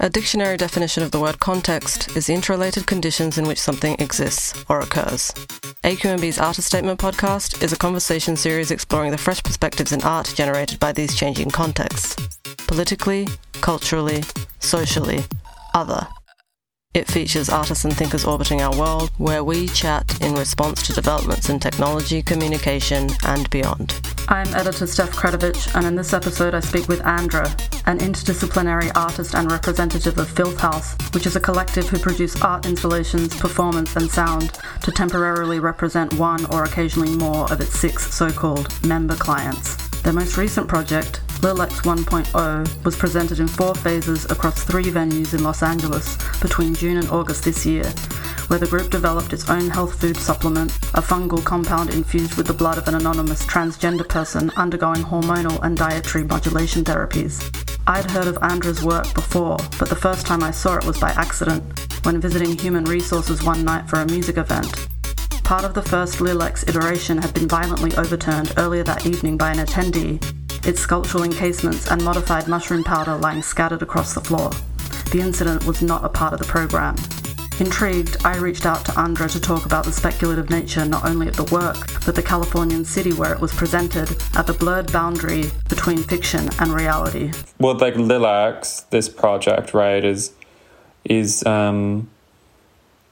A dictionary definition of the word context is the interrelated conditions in which something exists or occurs. AQNB's Artist Statement podcast is a conversation series exploring the fresh perspectives in art generated by these changing contexts politically, culturally, socially, other. It features artists and thinkers orbiting our world, where we chat in response to developments in technology, communication, and beyond. I'm editor Steph Kretowicz, and in this episode I speak with Andra, an interdisciplinary artist and representative of Filth House, which is a collective who produce art installations, performance, and sound to temporarily represent one or occasionally more of its six so called member clients. Their most recent project, Lilex 1.0 was presented in four phases across three venues in Los Angeles between June and August this year, where the group developed its own health food supplement, a fungal compound infused with the blood of an anonymous transgender person undergoing hormonal and dietary modulation therapies. I'd heard of Andra's work before, but the first time I saw it was by accident, when visiting Human Resources one night for a music event. Part of the first Lilex iteration had been violently overturned earlier that evening by an attendee, its sculptural encasements and modified mushroom powder lying scattered across the floor. The incident was not a part of the program. Intrigued, I reached out to Andra to talk about the speculative nature not only of the work, but the Californian city where it was presented at the blurred boundary between fiction and reality. Well, like Lilex, this project, right, is is um,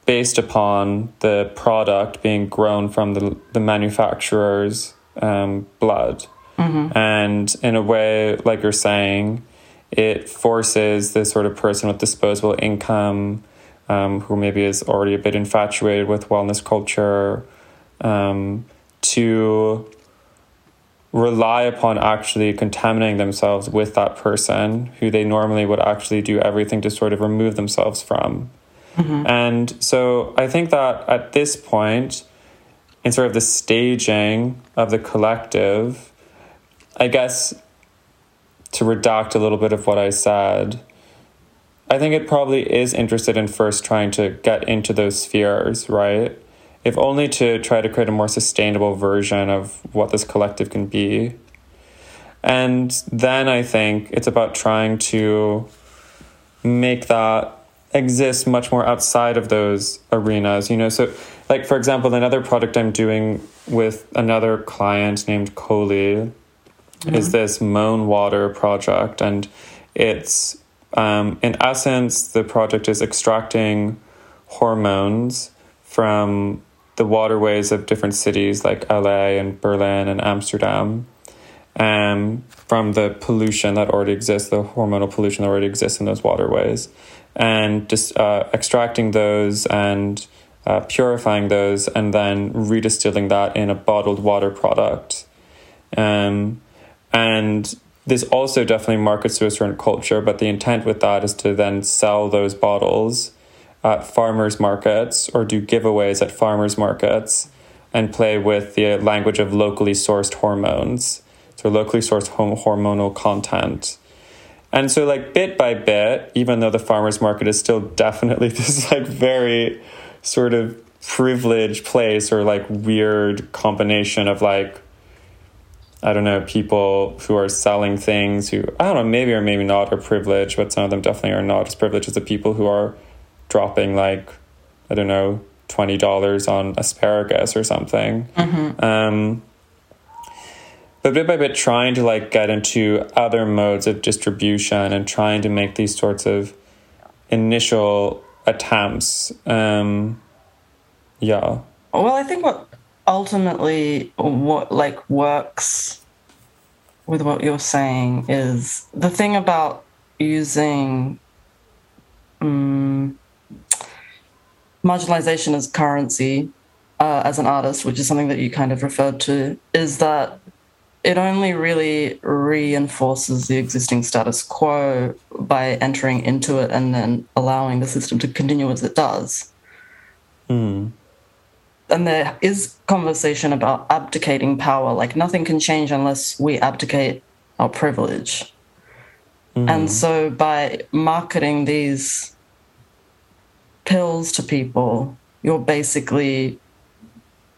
based upon the product being grown from the the manufacturer's um, blood. Mm-hmm. And in a way, like you're saying, it forces this sort of person with disposable income um, who maybe is already a bit infatuated with wellness culture um, to rely upon actually contaminating themselves with that person who they normally would actually do everything to sort of remove themselves from. Mm-hmm. And so I think that at this point, in sort of the staging of the collective, I guess to redact a little bit of what I said, I think it probably is interested in first trying to get into those spheres, right? If only to try to create a more sustainable version of what this collective can be. And then I think it's about trying to make that exist much more outside of those arenas, you know? So, like, for example, another product I'm doing with another client named Coley mm-hmm. is this Moan Water project. And it's, um, in essence, the project is extracting hormones from the waterways of different cities like LA and Berlin and Amsterdam. Um, from the pollution that already exists, the hormonal pollution that already exists in those waterways, and just uh, extracting those and uh, purifying those, and then redistilling that in a bottled water product. Um, and this also definitely markets to a certain culture, but the intent with that is to then sell those bottles at farmers markets or do giveaways at farmers markets and play with the language of locally sourced hormones. So, locally sourced hormonal content. And so, like, bit by bit, even though the farmers market is still definitely this, like, very sort of privileged place or, like, weird combination of, like, I don't know, people who are selling things who, I don't know, maybe or maybe not are privileged, but some of them definitely are not as privileged as the people who are dropping like, I don't know, $20 on asparagus or something. Mm-hmm. Um, but bit by bit, trying to like get into other modes of distribution and trying to make these sorts of initial attempts. Um, yeah. Well, I think what ultimately what like works with what you're saying is the thing about using um, marginalization as currency uh, as an artist, which is something that you kind of referred to, is that it only really reinforces the existing status quo by entering into it and then allowing the system to continue as it does. Mm and there is conversation about abdicating power. Like nothing can change unless we abdicate our privilege. Mm. And so by marketing these pills to people, you're basically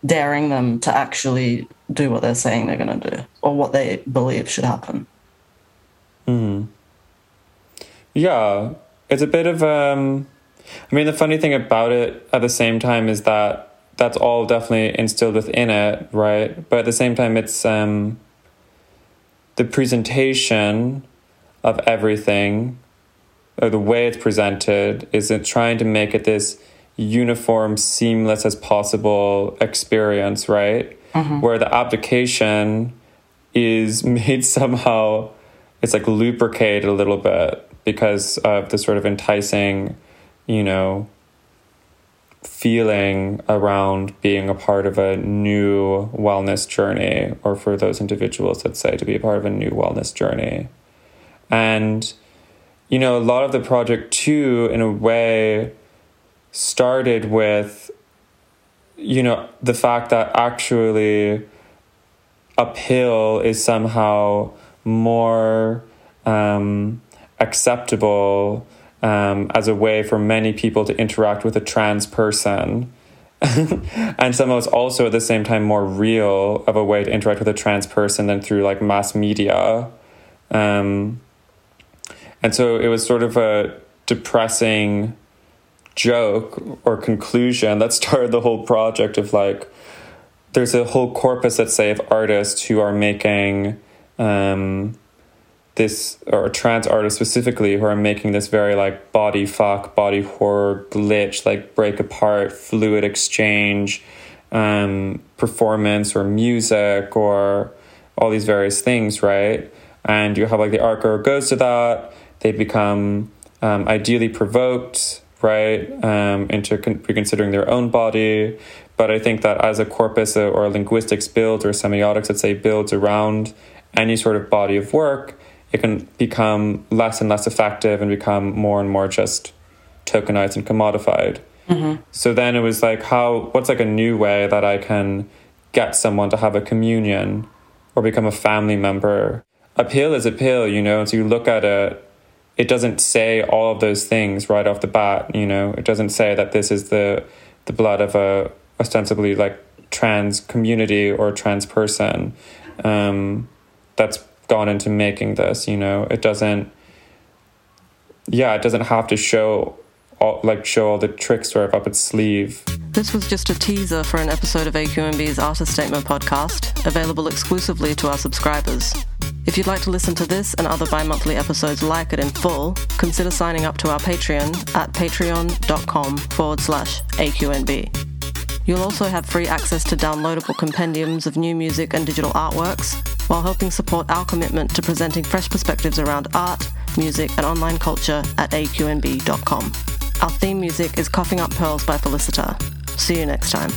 daring them to actually do what they're saying they're going to do or what they believe should happen. Mm. Yeah, it's a bit of um. I mean, the funny thing about it at the same time is that that's all definitely instilled within it, right? But at the same time, it's um. The presentation of everything, or the way it's presented, is it trying to make it this uniform, seamless as possible experience, right? Mm-hmm. Where the application is made somehow, it's like lubricated a little bit because of the sort of enticing, you know, feeling around being a part of a new wellness journey, or for those individuals, let's say, to be a part of a new wellness journey. And, you know, a lot of the project too, in a way, started with, you know, the fact that actually a pill is somehow more um, acceptable um, as a way for many people to interact with a trans person. and somehow it's also at the same time more real of a way to interact with a trans person than through like mass media. Um, and so it was sort of a depressing joke or conclusion that started the whole project of like, there's a whole corpus, let's say, of artists who are making um, this or trans artists specifically who are making this very like body fuck, body horror glitch, like break apart, fluid exchange, um, performance or music or all these various things, right? And you have like the art girl goes to that, they become um, ideally provoked, right, um, into con- reconsidering their own body. But I think that as a corpus or linguistics builds or semiotics, let's say, builds around any sort of body of work, it can become less and less effective and become more and more just tokenized and commodified. Mm-hmm. So then it was like, how, what's like a new way that I can get someone to have a communion or become a family member? A pill is a pill, you know, and so you look at it, it doesn't say all of those things right off the bat, you know, it doesn't say that this is the, the blood of a ostensibly like trans community or trans person. Um, that's gone into making this you know it doesn't yeah it doesn't have to show all, like show all the tricks sort of up its sleeve this was just a teaser for an episode of AQNB's Artist Statement podcast, available exclusively to our subscribers. If you'd like to listen to this and other bi monthly episodes like it in full, consider signing up to our Patreon at patreon.com forward slash AQNB. You'll also have free access to downloadable compendiums of new music and digital artworks, while helping support our commitment to presenting fresh perspectives around art, music, and online culture at aqnb.com. Our theme music is Coughing Up Pearls by Felicita. See you next time.